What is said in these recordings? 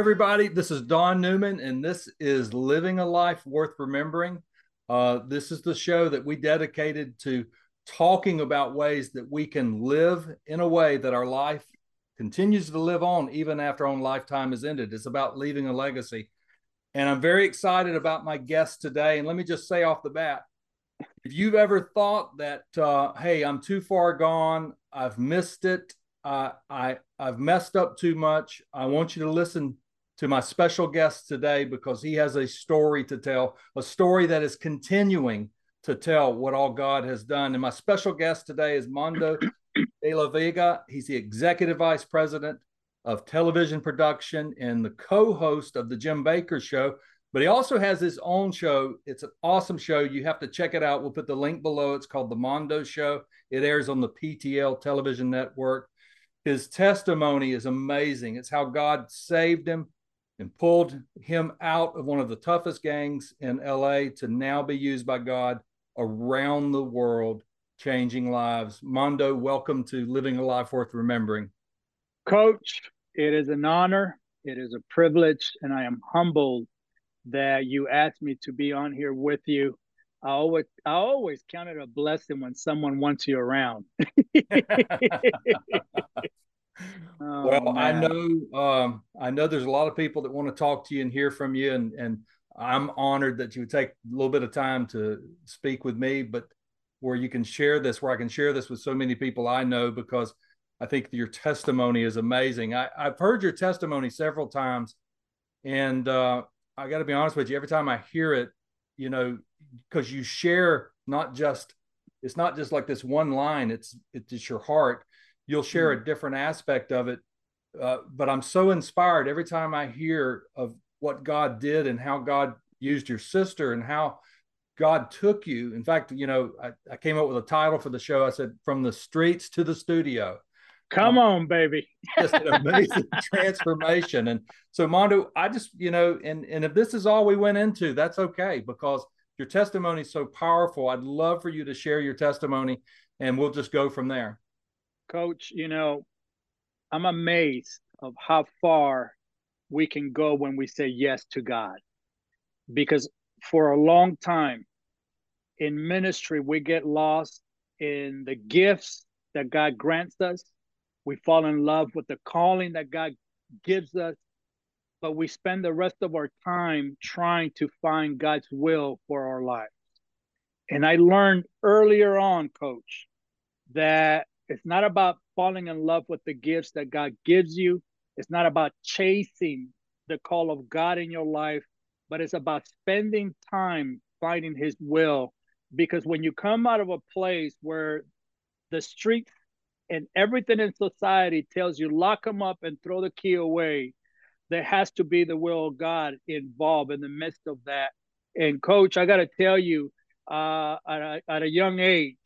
Everybody. This is Don Newman, and this is Living a Life Worth Remembering. Uh, this is the show that we dedicated to talking about ways that we can live in a way that our life continues to live on even after our own lifetime is ended. It's about leaving a legacy. And I'm very excited about my guest today. And let me just say off the bat if you've ever thought that, uh, hey, I'm too far gone, I've missed it, uh, I I've messed up too much. I want you to listen to my special guest today because he has a story to tell, a story that is continuing to tell what all God has done. And my special guest today is Mondo de la Vega. He's the executive vice president of television production and the co-host of the Jim Bakker Show. But he also has his own show. It's an awesome show. You have to check it out. We'll put the link below. It's called The Mondo Show. It airs on the PTL television network. His testimony is amazing. It's how God saved him and pulled him out of one of the toughest gangs in LA to now be used by God around the world, changing lives. Mondo, welcome to Living a Life Worth Remembering. Coach, it is an honor, it is a privilege, and I am humbled that you asked me to be on here with you. I always I always count it a blessing when someone wants you around. Oh, well, man. I know um, I know there's a lot of people that want to talk to you and hear from you, and and I'm honored that you would take a little bit of time to speak with me, but where you can share this, where I can share this with so many people I know, because I think your testimony is amazing. I, have heard your testimony several times, and uh, I got to be honest with you. Every time I hear it, you know, because you share not just it's not just like this one line. It's it's your heart. You'll share mm-hmm. a different aspect of it. Uh, but I'm so inspired every time I hear of what God did and how God used your sister and how God took you. In fact, you know, I, I came up with a title for the show. I said, From the Streets to the Studio. Come um, on, baby. just an amazing transformation. And so, Mondo, I just, you know, and, and if this is all we went into, that's okay because your testimony is so powerful. I'd love for you to share your testimony and we'll just go from there. Coach, you know, I'm amazed of how far we can go when we say yes to God. Because for a long time in ministry, we get lost in the gifts that God grants us. We fall in love with the calling that God gives us, but we spend the rest of our time trying to find God's will for our lives. And I learned earlier on, coach, that it's not about falling in love with the gifts that God gives you. It's not about chasing the call of God in your life, but it's about spending time finding His will. Because when you come out of a place where the streets and everything in society tells you lock them up and throw the key away, there has to be the will of God involved in the midst of that. And coach, I got to tell you, uh, at, a, at a young age,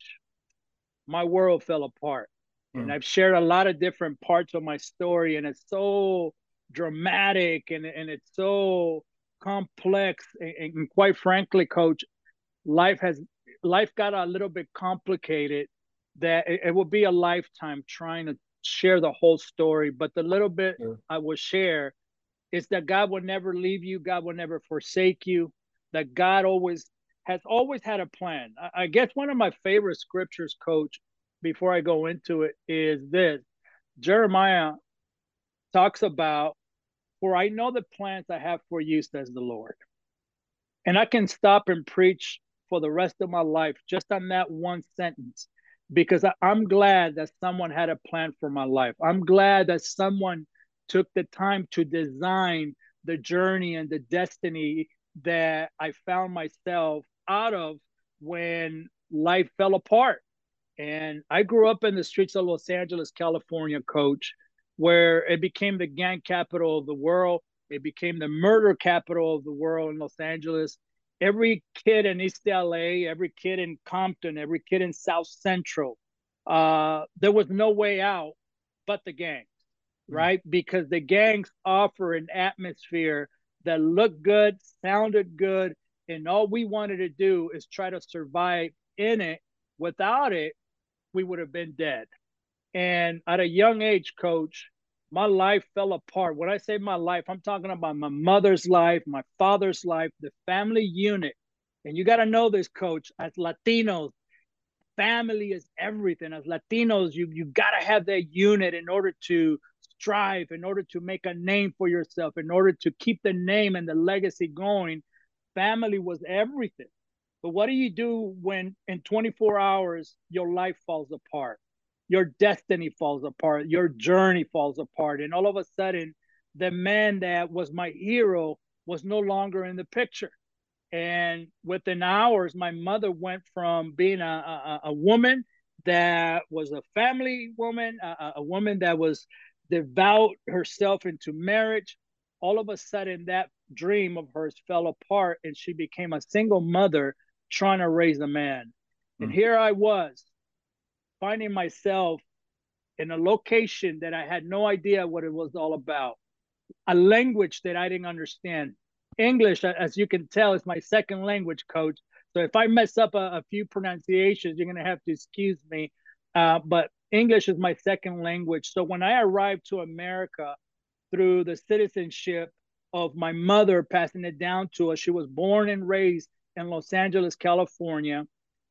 my world fell apart. Mm. And I've shared a lot of different parts of my story, and it's so dramatic and, and it's so complex. And, and quite frankly, coach, life has life got a little bit complicated that it, it will be a lifetime trying to share the whole story. But the little bit yeah. I will share is that God will never leave you, God will never forsake you, that God always has always had a plan. I, I guess one of my favorite scriptures, coach, before I go into it is this Jeremiah talks about, For I know the plans I have for you, says the Lord. And I can stop and preach for the rest of my life just on that one sentence because I, am glad that someone had a plan for my life. I'm glad that someone took the time to design the journey and the destiny that I found myself out of when life fell apart. And I grew up in the streets of Los Angeles, California, coach, where it became the gang capital of the world. It became the murder capital of the world in Los Angeles. Every kid in East LA, every kid in Compton, every kid in South Central, uh, there was no way out but the gangs, mm. right? Because the gangs offer an atmosphere that looked good, sounded good, and all we wanted to do is try to survive in it. Without it, we would have been dead. And at a young age, coach, my life fell apart. When I say my life, I'm talking about my mother's life, my father's life, the family unit. And you got to know this, coach, as Latinos, family is everything. As Latinos, you, you got to have that unit in order to strive, in order to make a name for yourself, in order to keep the name and the legacy going. Family was everything. But what do you do when in 24 hours your life falls apart? your destiny falls apart, your journey falls apart. And all of a sudden, the man that was my hero was no longer in the picture. And within hours, my mother went from being a, a, a woman that was a family woman, a, a woman that was devout herself into marriage. All of a sudden, that dream of hers fell apart and she became a single mother trying to raise a man. And mm. here I was finding myself in a location that I had no idea what it was all about, a language that I didn't understand. English, as you can tell, is my second language, coach. So if I mess up a, a few pronunciations, you're going to have to excuse me. Uh, but English is my second language. So when I arrived to America through the citizenship of my mother passing it down to us, she was born and raised in Los Angeles, California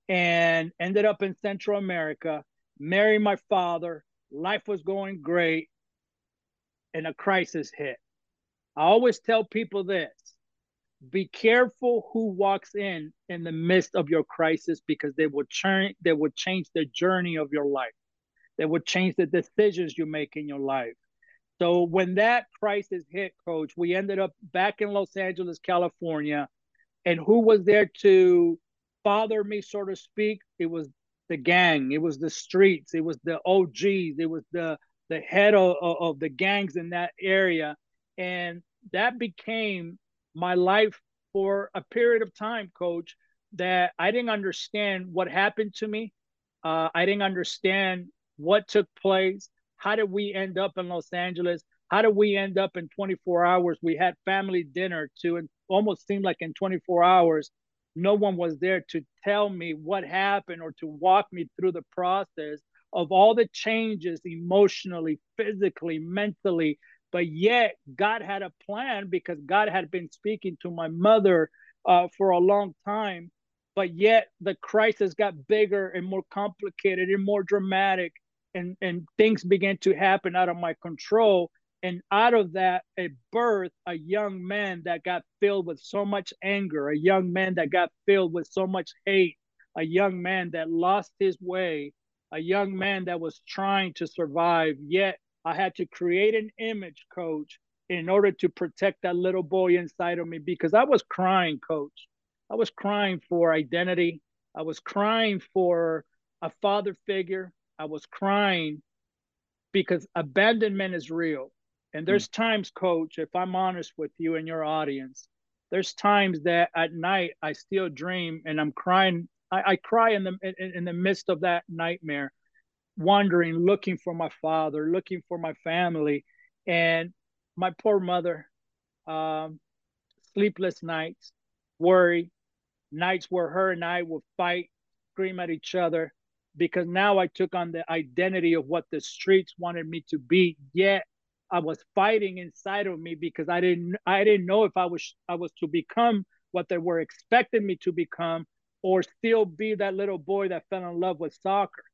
and ended up in Central America, married my father. Life was going great, and a crisis hit. I always tell people this be careful who walks in in the midst of your crisis because they will change they will change the journey of your life they will change the decisions you make in your life so when that crisis hit coach we ended up back in los angeles california and who was there to father me, so to speak, it was the gang, it was the streets, it was the OGs, it was the the head of, of the gangs in that area, and that became my life for a period of time, Coach. That I didn't understand what happened to me. Uh, I didn't understand what took place. How did we end up in Los Angeles? How did we end up in 24 hours? We had family dinner too, and almost seemed like in 24 hours no one was there to tell me what happened or to walk me through the process of all the changes emotionally, physically, mentally. But yet, God had a plan because God had been speaking to my mother uh, for a long time. But yet, the crisis got bigger and more complicated and more dramatic, and, and things began to happen out of my control. And out of that a birth a young man that got filled with so much anger a young man that got filled with so much hate a young man that lost his way a young man that was trying to survive. Yet i had to create an image coach in order to protect that little boy inside of me because i was crying coach. I was crying for identity. I was crying for a father figure i was crying because abandonment is real and there's times, coach, if I'm honest with you and your audience, there's times that at night I still dream and I'm crying. I, I cry in the in, in the midst of that nightmare, wandering, looking for my father, looking for my family, and my poor mother. Um, sleepless nights, worry, nights where her and I would fight, scream at each other, because now I took on the identity of what the streets wanted me to be. Yet I was fighting inside of me because I didn't I didn't know if I was I was to become what they were expecting me to become or still be that little boy that fell in love with soccer.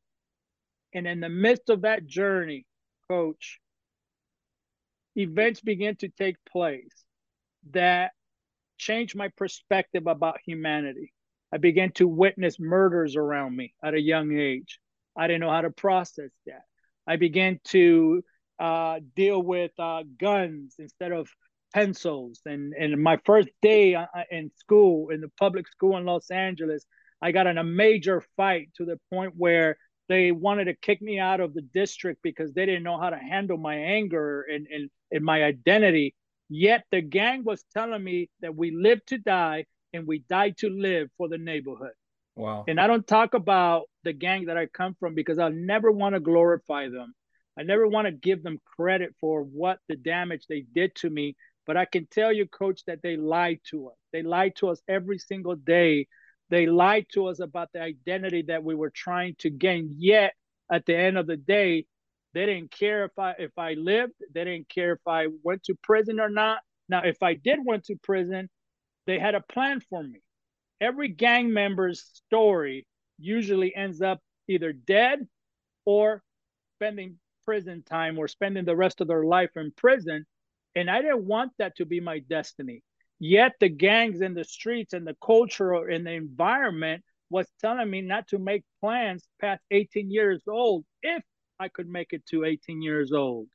And in the midst of that journey, coach, events began to take place that changed my perspective about humanity. I began to witness murders around me at a young age. I didn't know how to process that. I began to uh, deal with uh, guns instead of pencils. And and my first day uh, uh, in school, in the public school in Los Angeles, I got in a major fight to the point where they wanted to kick me out of the district because they didn't know how to handle my anger and, and, and my identity. Yet the gang was telling me that we live to die and we die to live for the neighborhood. Wow. And I don't talk about the gang that I come from because I never want to glorify them. I never want to give them credit for what the damage they did to me, but I can tell you, coach, that they lied to us. They lied to us every single day. They lied to us about the identity that we were trying to gain. Yet, at the end of the day, They didn't care if I if I lived. They didn't care if I went to prison or not. Now, if I did went to prison, they had a plan for me. Every gang member's story usually ends up either dead or spending prison time or spending the rest of their life in prison. And I didn't want that to be my destiny. Yet the gangs in the streets and the culture and the environment was telling me not to make plans past 18 years old if I could make it to 18 years old.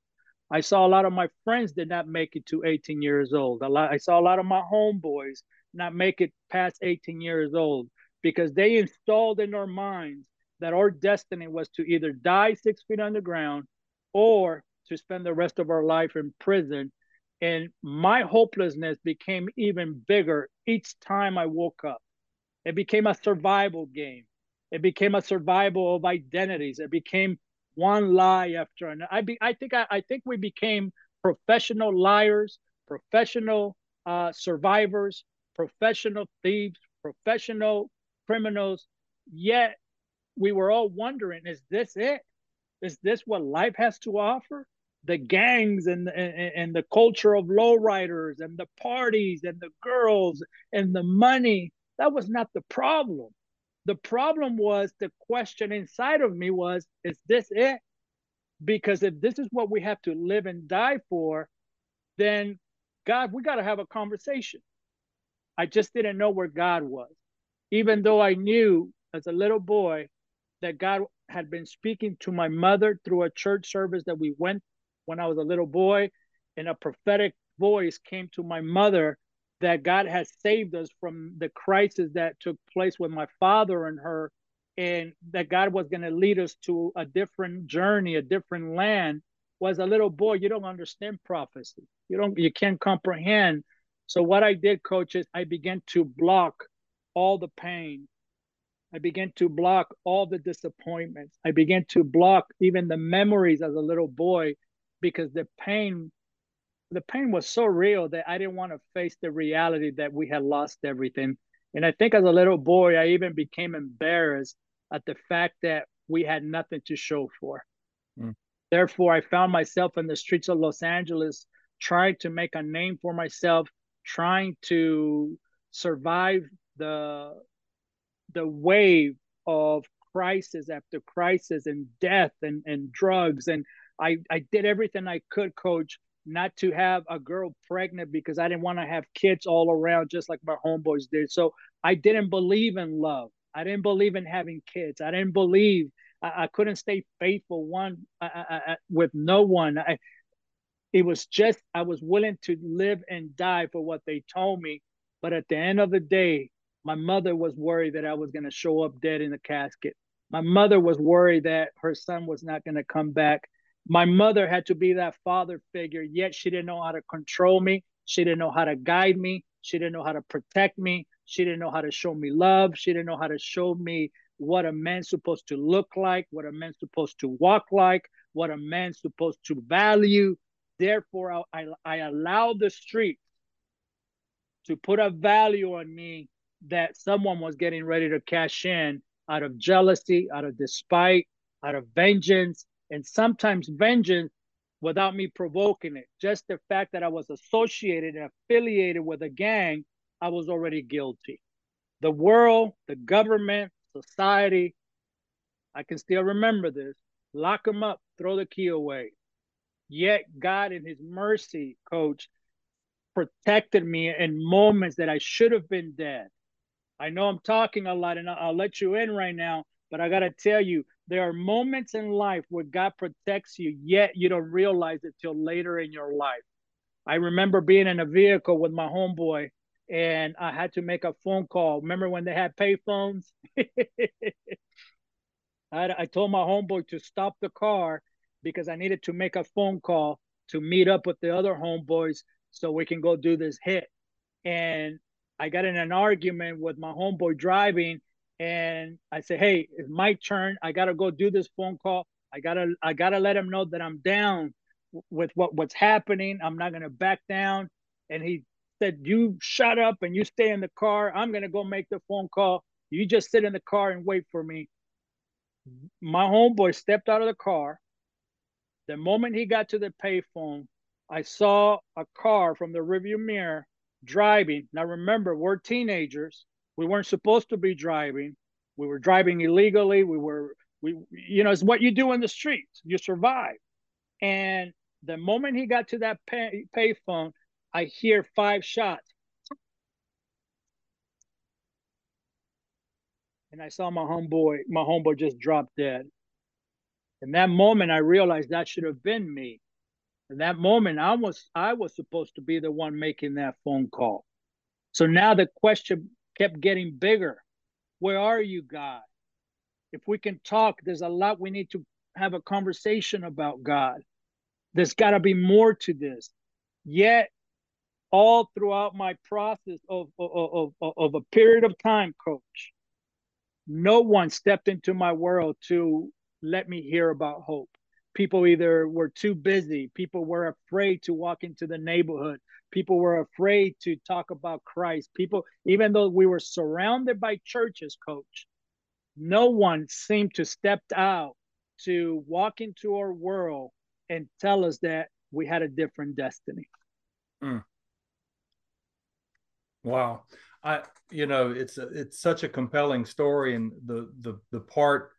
I saw a lot of my friends did not make it to 18 years old. A lot, I saw a lot of my homeboys not make it past 18 years old because they installed in our minds that our destiny was to either die six feet underground or to spend the rest of our life in prison. And my hopelessness became even bigger each time I woke up. It became a survival game. It became a survival of identities. It became one lie after another. I be, I think I, I think we became professional liars, professional uh, survivors, professional thieves, professional criminals. Yet we were all wondering: Is this it? Is this what life has to offer? The gangs and and, and the culture of lowriders and the parties and the girls and the money. That was not the problem. The problem was the question inside of me was, is this it? Because if this is what we have to live and die for, then God, we got to have a conversation. I just didn't know where God was. Even though I knew as a little boy that God had been speaking to my mother through a church service that we went when I was a little boy, and a prophetic voice came to my mother that God has saved us from the crisis that took place with my father and her, and that God was going to lead us to a different journey, a different land. Was a little boy, you don't understand prophecy. You don't, you can't comprehend. So what I did, coach, is I began to block all the pain. I began to block all the disappointments. I began to block even the memories as a little boy because the pain the pain was so real that I didn't want to face the reality that we had lost everything. And I think as a little boy, I even became embarrassed at the fact that we had nothing to show for. Mm. Therefore, I found myself in the streets of Los Angeles trying to make a name for myself, trying to survive the the wave of crisis after crisis and death and, and drugs. And I, I did everything I could, coach, not to have a girl pregnant because I didn't want to have kids all around just like my homeboys did. So I didn't believe in love. I didn't believe in having kids. I didn't believe I, I couldn't stay faithful one I, I, with no one. I, it was just I was willing to live and die for what they told me. But at the end of the day, my mother was worried that I was going to show up dead in a casket. My mother was worried that her son was not going to come back my mother had to be that father figure, yet she didn't know how to control me. She didn't know how to guide me. She didn't know how to protect me. She didn't know how to show me love. She didn't know how to show me what a man's supposed to look like, what a man's supposed to walk like, what a man's supposed to value. Therefore, I, I, I allowed the streets to put a value on me that someone was getting ready to cash in out of jealousy, out of despite, out of vengeance, and sometimes vengeance without me provoking it. Just the fact that I was associated and affiliated with a gang, I was already guilty. The world, the government, society, I can still remember this. Lock them up, throw the key away. Yet God, in His mercy, coach, protected me in moments that I should have been dead. I know I'm talking a lot and I'll let you in right now, but I got to tell you, there are moments in life where God protects you, yet you don't realize it till later in your life. I remember being in a vehicle with my homeboy and I had to make a phone call. Remember when they had pay phones? I, I told my homeboy to stop the car because I needed to make a phone call to meet up with the other homeboys so we can go do this hit. And I got in an argument with my homeboy driving and I say, "Hey, it's my turn. I gotta go do this phone call. I gotta, I gotta let him know that I'm down with what what's happening. I'm not gonna back down." And he said, "You shut up and you stay in the car. I'm gonna go make the phone call. You just sit in the car and wait for me." My homeboy stepped out of the car, The moment he got to the payphone, I saw a car from the rearview mirror driving. Now remember, we're teenagers. We weren't supposed to be driving. We were driving illegally. We were we you know, it's what you do in the streets. You survive. And the moment he got to that pay phone, I hear five shots. And I saw my homeboy, my homeboy just drop dead. In that moment, I realized that should have been me. In that moment, I was I was supposed to be the one making that phone call. So now the question kept getting bigger. Where are you, God? If we can talk, there's a lot we need to have a conversation about God. There's got to be more to this. Yet, all throughout my process of, of, of, of a period of time, coach, no one stepped into my world to let me hear about hope. People either were too busy, people were afraid to walk into the neighborhood, people were afraid to talk about Christ. People, even though we were surrounded by churches, coach, no one seemed to step out to walk into our world and tell us that we had a different destiny. Mm. Wow. I you know it's a, it's such a compelling story and the the the part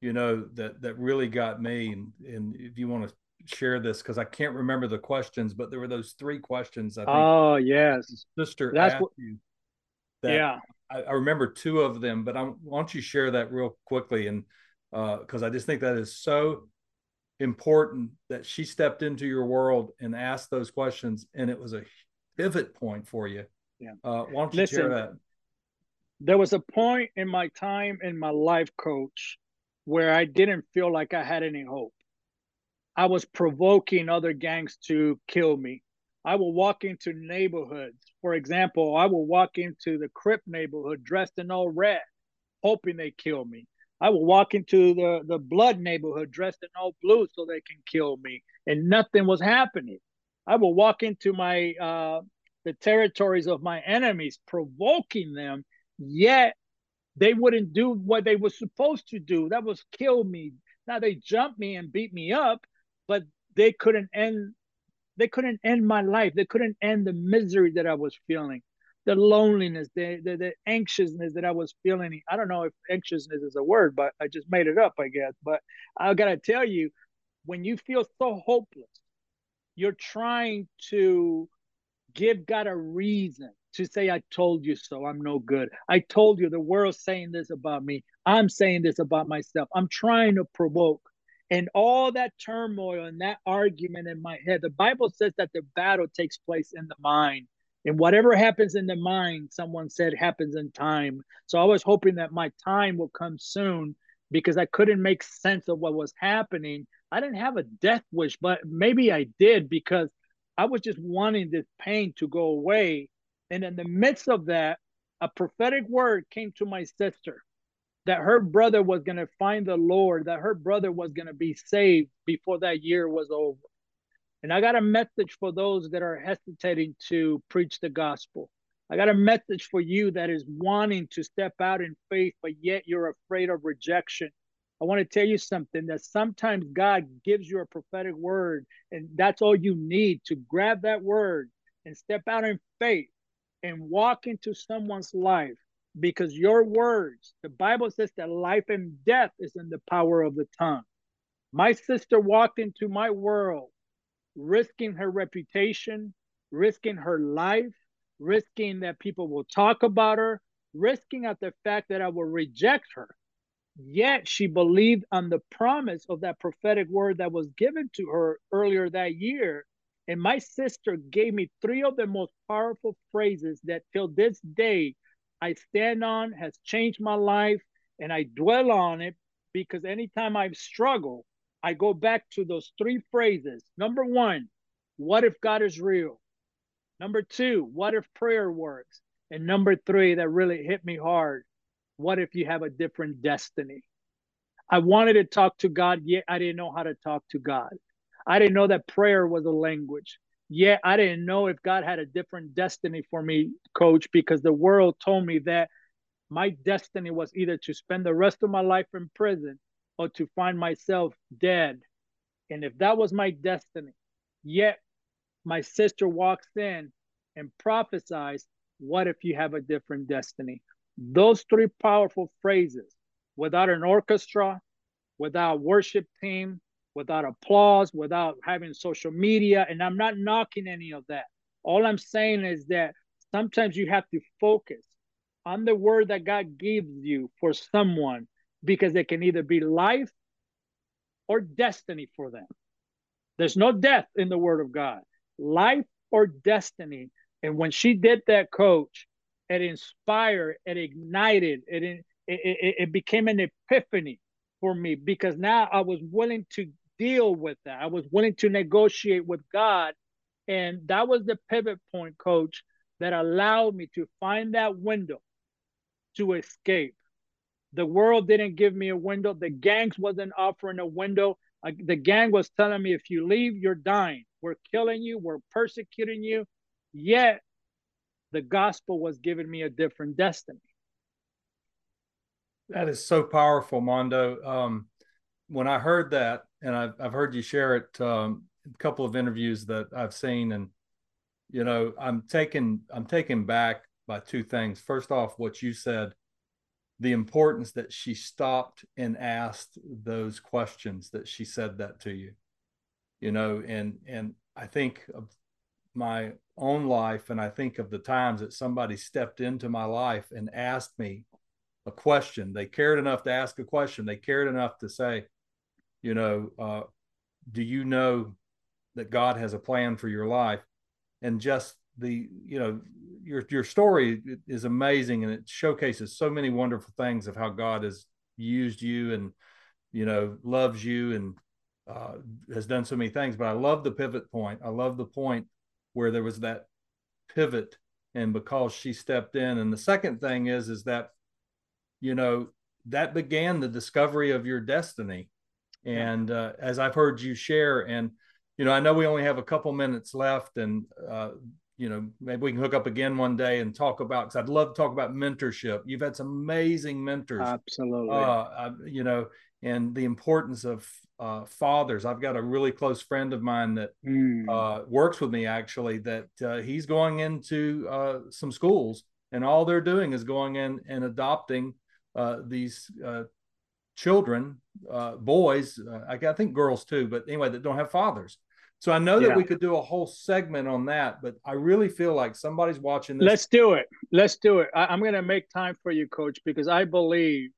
you know that that really got me and and if you want to share this because I can't remember the questions but there were those three questions I think oh yes. sister That's asked what, you that yeah. I, I, remember two of them but I why don't you share that real quickly and because uh, I just think that is so important that she stepped into your world and asked those questions and it was a pivot point for you. Yeah. Uh, why don't you Listen, share that? There was a point in my time in my life coach where I didn't feel like I had any hope. I was provoking other gangs to kill me. I will walk into neighborhoods. For example, I will walk into the Crip neighborhood dressed in all red, hoping they kill me. I will walk into the, the blood neighborhood dressed in all blue so they can kill me. And nothing was happening. I will walk into my uh, the territories of my enemies, provoking them Yet they wouldn't do what they were supposed to do. That was kill me. Now they jump me and beat me up, but they couldn't end they couldn't end my life. They couldn't end the misery that I was feeling, the loneliness, the, the, the anxiousness that I was feeling. I don't know if anxiousness is a word, but I just made it up, I guess. But I gotta tell you, when you feel so hopeless, you're trying to give God a reason to say, I told you so, I'm no good. I told you the world's saying this about me. I'm saying this about myself. I'm trying to provoke. And all that turmoil and that argument in my head, the Bible says that the battle takes place in the mind. And whatever happens in the mind, someone said happens in time. So I was hoping that my time will come soon because I couldn't make sense of what was happening. I didn't have a death wish, but maybe I did because I was just wanting this pain to go away. And in the midst of that, a prophetic word came to my sister that her brother was going to find the Lord, that her brother was going to be saved before that year was over. And I got a message for those that are hesitating to preach the gospel. I got a message for you that is wanting to step out in faith, but yet you're afraid of rejection. I want to tell you something that sometimes God gives you a prophetic word, and that's all you need to grab that word and step out in faith and walk into someone's life because your words, the Bible says that life and death is in the power of the tongue. My sister walked into my world risking her reputation, risking her life, risking that people will talk about her, risking at the fact that I will reject her. Yet she believed on the promise of that prophetic word that was given to her earlier that year and my sister gave me three of the most powerful phrases that till this day I stand on, has changed my life, and I dwell on it because anytime I've struggled, I go back to those three phrases. Number one, what if God is real? Number two, what if prayer works? And number three, that really hit me hard, what if you have a different destiny? I wanted to talk to God, yet I didn't know how to talk to God. I didn't know that prayer was a language. Yet I didn't know if God had a different destiny for me, coach, because the world told me that my destiny was either to spend the rest of my life in prison or to find myself dead And if that was my destiny, yet my sister walks in and prophesies, what if you have a different destiny? Those three powerful phrases without an orchestra, without worship team, without applause, without having social media. And I'm not knocking any of that. All I'm saying is that sometimes you have to focus on the word that God gives you for someone because it can either be life or destiny for them. There's no death in the word of God, life or destiny. And when she did that, coach, it inspired, it ignited, it, it, it, became an epiphany for me because now I was willing to deal with that. I was willing to negotiate with God. And that was the pivot point, coach, that allowed me to find that window to escape. The world didn't give me a window. The gangs wasn't offering a window. The gang was telling me, if you leave, you're dying. We're killing you. We're persecuting you. Yet the gospel was giving me a different destiny. That is so powerful, Mondo. Um, when I heard that, and I've, I've heard you share it um, a couple of interviews that I've seen, and you know, I'm taken I'm taken back by two things. First off, what you said, the importance that she stopped and asked those questions that she said that to you, you know, and and I think of my own life, and I think of the times that somebody stepped into my life and asked me a question. They cared enough to ask a question. They cared enough to say, you know, uh, do you know that God has a plan for your life? And just the, you know, your your story is amazing and it showcases so many wonderful things of how God has used you and, you know, loves you and uh, has done so many things. But I love the pivot point. I love the point where there was that pivot and because she stepped in. And the second thing is, is that you know, that began the discovery of your destiny. And uh, as I've heard you share, and you know, I know we only have a couple minutes left, and uh, you know, maybe we can hook up again one day and talk about because I'd love to talk about mentorship. You've had some amazing mentors, absolutely. Uh, you know, and the importance of uh, fathers. I've got a really close friend of mine that mm. uh, works with me actually. That uh, he's going into uh, some schools, and all they're doing is going in and adopting uh, these uh, children, uh, boys, uh, I, I, think girls too, but anyway, that don't have fathers. So I know that yeah. we could do a whole segment on that, but I really feel like somebody's watching this. Let's do it. Let's do it. I, am going to make time for you, coach, because I believe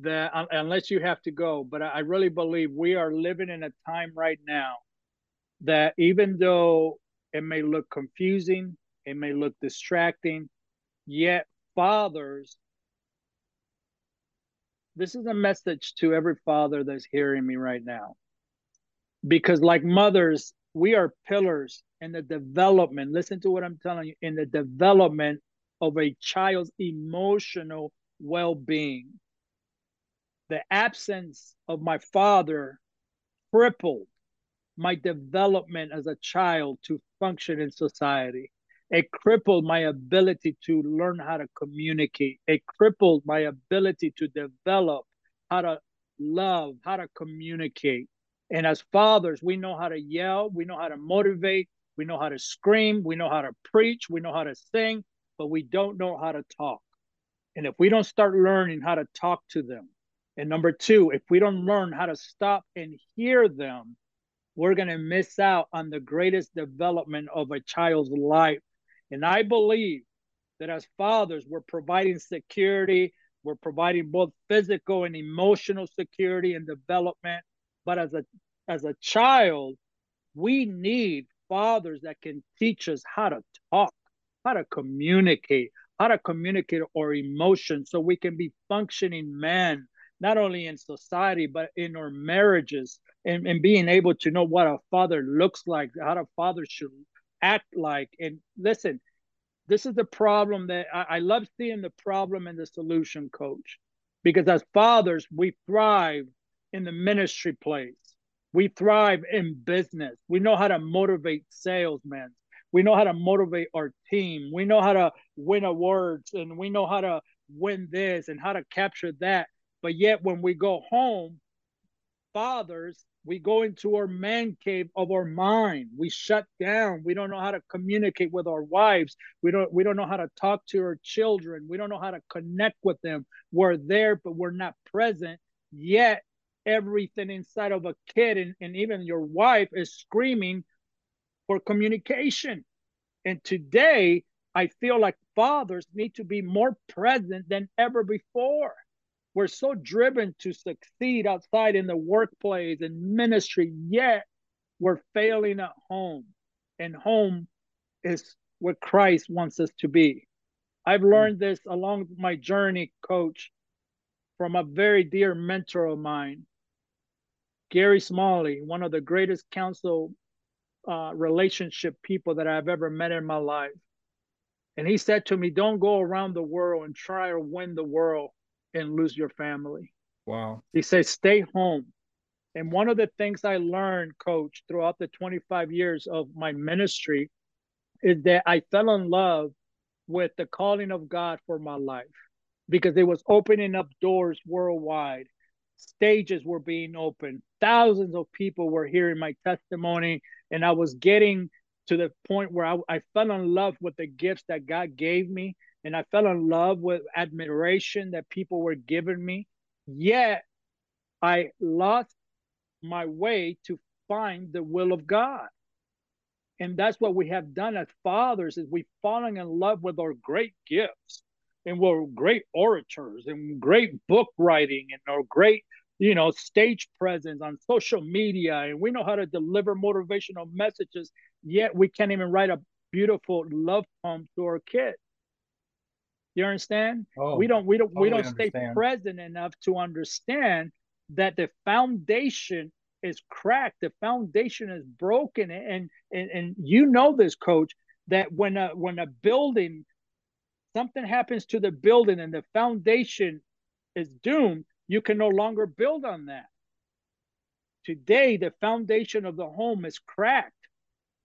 that unless you have to go, but I really believe we are living in a time right now that even though it may look confusing, it may look distracting, yet fathers this is a message to every father that's hearing me right now. Because, like mothers, we are pillars in the development. Listen to what I'm telling you in the development of a child's emotional well being. The absence of my father crippled my development as a child to function in society. It crippled my ability to learn how to communicate. It crippled my ability to develop how to love, how to communicate. And as fathers, we know how to yell, we know how to motivate, we know how to scream, we know how to preach, we know how to sing, but we don't know how to talk. And if we don't start learning how to talk to them, and number two, if we don't learn how to stop and hear them, we're going to miss out on the greatest development of a child's life and I believe that as fathers, we're providing security, we're providing both physical and emotional security and development. But as a as a child, we need fathers that can teach us how to talk, how to communicate, how to communicate our emotions so we can be functioning men, not only in society, but in our marriages and, and being able to know what a father looks like, how a father should act like. And listen, this is the problem that I, I love seeing the problem and the solution, coach, because as fathers, we thrive in the ministry place. We thrive in business. We know how to motivate salesmen. We know how to motivate our team. We know how to win awards and we know how to win this and how to capture that. But yet, when we go home, fathers, we go into our man cave of our mind. We shut down. We don't know how to communicate with our wives. We don't we don't know how to talk to our children. We don't know how to connect with them. We're there, but we're not present. Yet everything inside of a kid and, and even your wife is screaming for communication. And today, I feel like fathers need to be more present than ever before. We're so driven to succeed outside in the workplace and ministry, yet we're failing at home. And home is what Christ wants us to be. I've hmm. learned this along my journey, coach, from a very dear mentor of mine, Gary Smalley, one of the greatest counsel uh, relationship people that I've ever met in my life. And he said to me, Don't go around the world and try to win the world and lose your family. Wow. He says, Stay home. And one of the things I learned, coach, throughout the 25 years of my ministry is that I fell in love with the calling of God for my life because it was opening up doors worldwide. Stages were being opened. Thousands of people were hearing my testimony, and I was getting to the point where I, I fell in love with the gifts that God gave me, and I fell in love with admiration that people were giving me. Yet I lost my way to find the will of God. And that's what we have done as fathers is we've fallen in love with our great gifts and we're great orators and great book writing and our great you know stage presence on social media and we know how to deliver motivational messages yet we can't even write a beautiful love poem to our kids you understand oh, we don't we don't totally we don't understand. stay present enough to understand that the foundation is cracked the foundation is broken and and, and you know this coach that when a when a building something happens to the building and the foundation is doomed, you can no longer build on that. Today, the foundation of the home is cracked,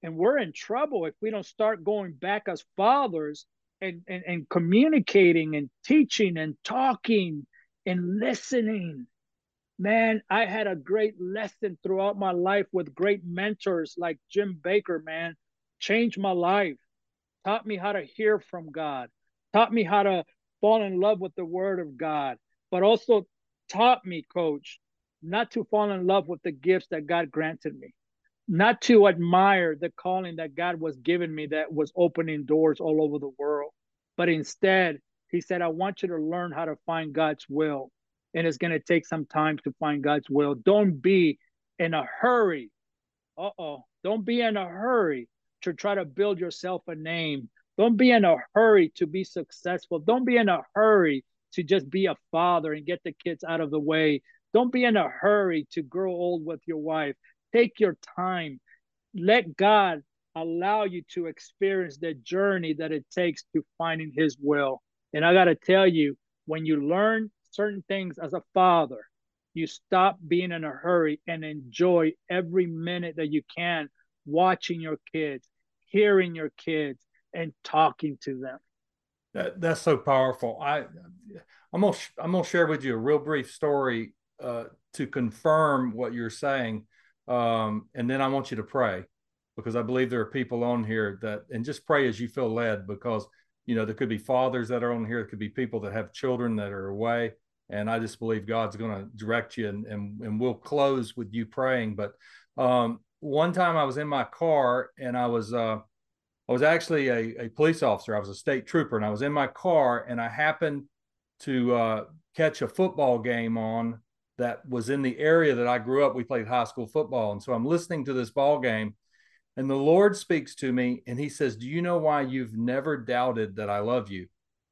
and we're in trouble if we don't start going back as fathers and, and, and communicating and teaching and talking and listening. Man, I had a great lesson throughout my life with great mentors like Jim Bakker, man. Changed my life, taught me how to hear from God, taught me how to fall in love with the word of God, but also taught me, coach, not to fall in love with the gifts that God granted me, not to admire the calling that God was giving me that was opening doors all over the world, but instead, he said, I want you to learn how to find God's will. And it's going to take some time to find God's will. Don't be in a hurry. Uh oh. Don't be in a hurry to try to build yourself a name don't be in a hurry to be successful. Don't be in a hurry to just be a father and get the kids out of the way. Don't be in a hurry to grow old with your wife. Take your time. Let God allow you to experience the journey that it takes to finding His will. And I got to tell you, when you learn certain things as a father, you stop being in a hurry and enjoy every minute that you can watching your kids, hearing your kids, and talking to them. That, that's so powerful. I I'm gonna I'm gonna share with you a real brief story uh, to confirm what you're saying, um, and then I want you to pray because I believe there are people on here that and just pray as you feel led because you know there could be fathers that are on here, there could be people that have children that are away, and I just believe God's going to direct you and, and and we'll close with you praying. But um, one time I was in my car and I was uh, I was actually a, a police officer. I was a state trooper, and I was in my car, and I happened to uh, catch a football game on that was in the area that I grew up. We played high school football, and so I'm listening to this ball game, and the Lord speaks to me, and He says, "Do you know why you've never doubted that I love you?"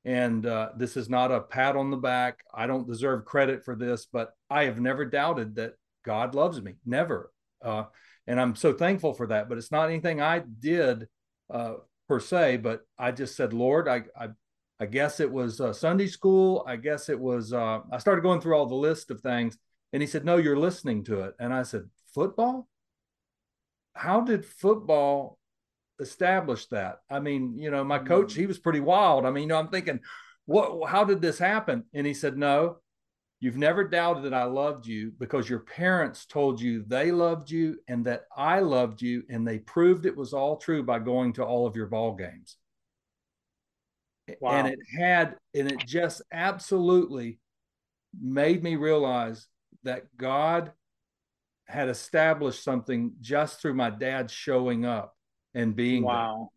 And uh, this is not a pat on the back. I don't deserve credit for this, but I have never doubted that God loves me. Never. Uh, and I'm so thankful for that. But it's not anything I did uh, per se, but I just said, Lord, I, I, I guess it was uh, Sunday school. I guess it was, uh, I started going through all the list of things. And he said, No, you're listening to it. And I said, Football? How did football establish that? I mean, you know, my coach, mm-hmm. he was pretty wild. I mean, you know, I'm thinking, what, how did this happen? And he said, No, You've never doubted that I loved you because your parents told you they loved you and that I loved you, and they proved it was all true by going to all of your ball games. Wow. And it had, and it just absolutely made me realize that God had established something just through my dad showing up and being wow.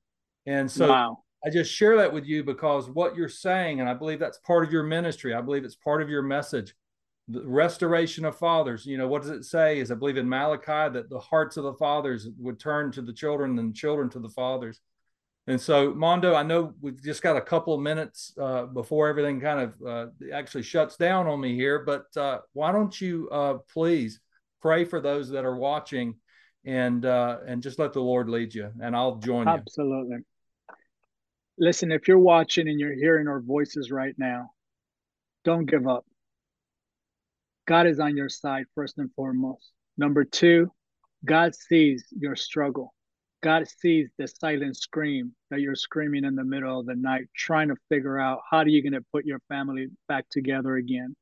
there. And so wow. I just share that with you because what you're saying, and I believe that's part of your ministry. I believe it's part of your message. The restoration of fathers. You know, what does it say? Is I believe in Malachi that the hearts of the fathers would turn to the children and children to the fathers. And so, Mondo, I know we've just got a couple of minutes uh, before everything kind of uh, actually shuts down on me here, but uh, why don't you uh, please pray for those that are watching and uh, and just let the Lord lead you, and I'll join you. Absolutely. Listen, if you're watching and you're hearing our voices right now, don't give up. God is on your side first and foremost. Number two, God sees your struggle. God sees the silent scream that you're screaming in the middle of the night, trying to figure out how are you going to put your family back together again.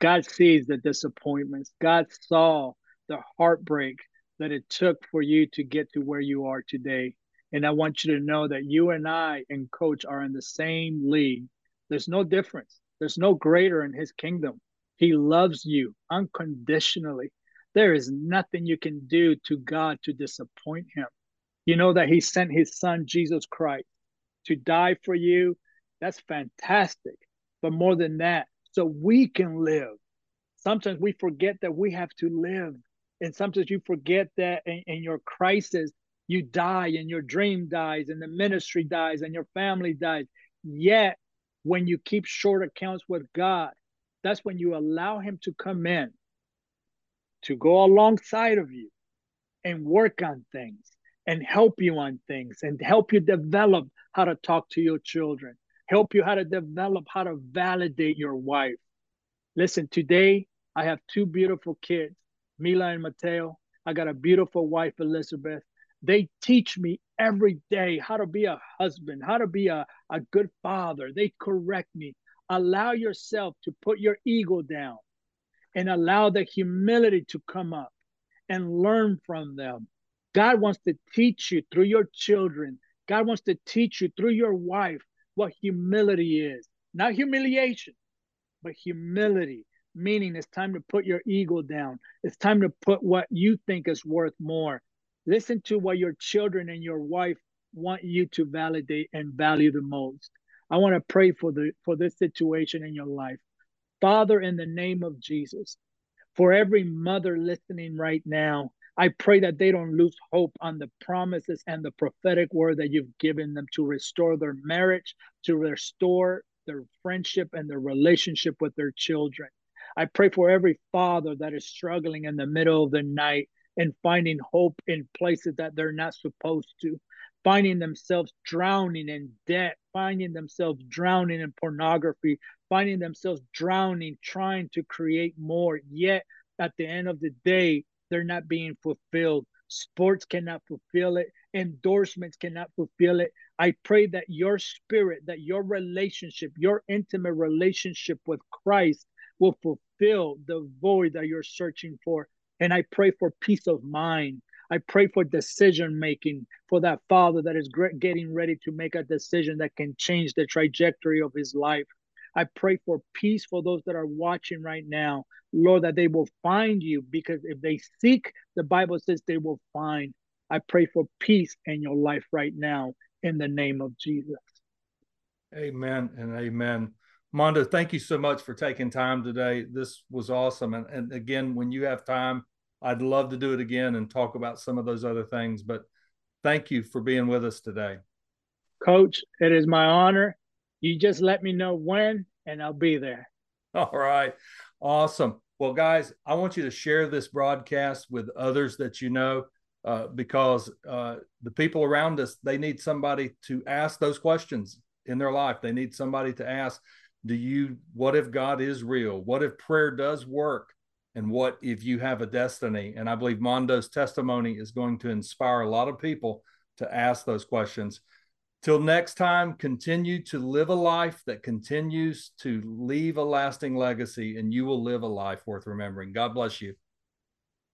God sees the disappointments. God saw the heartbreak that it took for you to get to where you are today. And I want you to know that you and I and coach are in the same league. There's no difference. There's no greater in his kingdom. He loves you unconditionally. There is nothing you can do to God to disappoint him. You know that he sent his son, Jesus Christ, to die for you. That's fantastic. But more than that, so we can live. Sometimes we forget that we have to live. And sometimes you forget that in, in your crisis, you die and your dream dies and the ministry dies and your family dies. Yet, when you keep short accounts with God, that's when you allow Him to come in to go alongside of you and work on things and help you on things and help you develop how to talk to your children, help you how to develop how to validate your wife. Listen, today I have two beautiful kids, Mila and Mateo. I got a beautiful wife, Elizabeth. They teach me every day how to be a husband, how to be a, a good father. They correct me. Allow yourself to put your ego down and allow the humility to come up and learn from them God wants to teach you through your children. God wants to teach you through your wife what humility is. Not humiliation, but humility, meaning it's time to put your ego down. It's time to put what you think is worth more. Listen to what your children and your wife want you to validate and value the most. I want to pray for the for this situation in your life. Father, in the name of Jesus, for every mother listening right now, I pray that they don't lose hope on the promises and the prophetic word that you've given them to restore their marriage, to restore their friendship and their relationship with their children. I pray for every father that is struggling in the middle of the night and finding hope in places that they're not supposed to, finding themselves drowning in debt, finding themselves drowning in pornography, finding themselves drowning trying to create more. Yet at the end of the day, they're not being fulfilled. Sports cannot fulfill it. Endorsements cannot fulfill it. I pray that your spirit, that your relationship, your intimate relationship with Christ will fulfill the void that you're searching for. And I pray for peace of mind. I pray for decision making for that father that is getting ready to make a decision that can change the trajectory of his life. I pray for peace for those that are watching right now. Lord, that they will find you because if they seek, the Bible says they will find. I pray for peace in your life right now in the name of Jesus. Amen and amen. Mondo, thank you so much for taking time today. This was awesome. And, and again, when you have time, I'd love to do it again and talk about some of those other things. But thank you for being with us today. Coach, it is my honor you just let me know when and I'll be there. All right. Awesome. Well, guys, I want you to share this broadcast with others that you know uh, because uh, the people around us, they need somebody to ask those questions in their life. They need somebody to ask, do you, what if God is real? What if prayer does work? And what if you have a destiny? And I believe Mondo's testimony is going to inspire a lot of people to ask those questions Till next time, continue to live a life that continues to leave a lasting legacy, and you will live a life worth remembering. God bless you.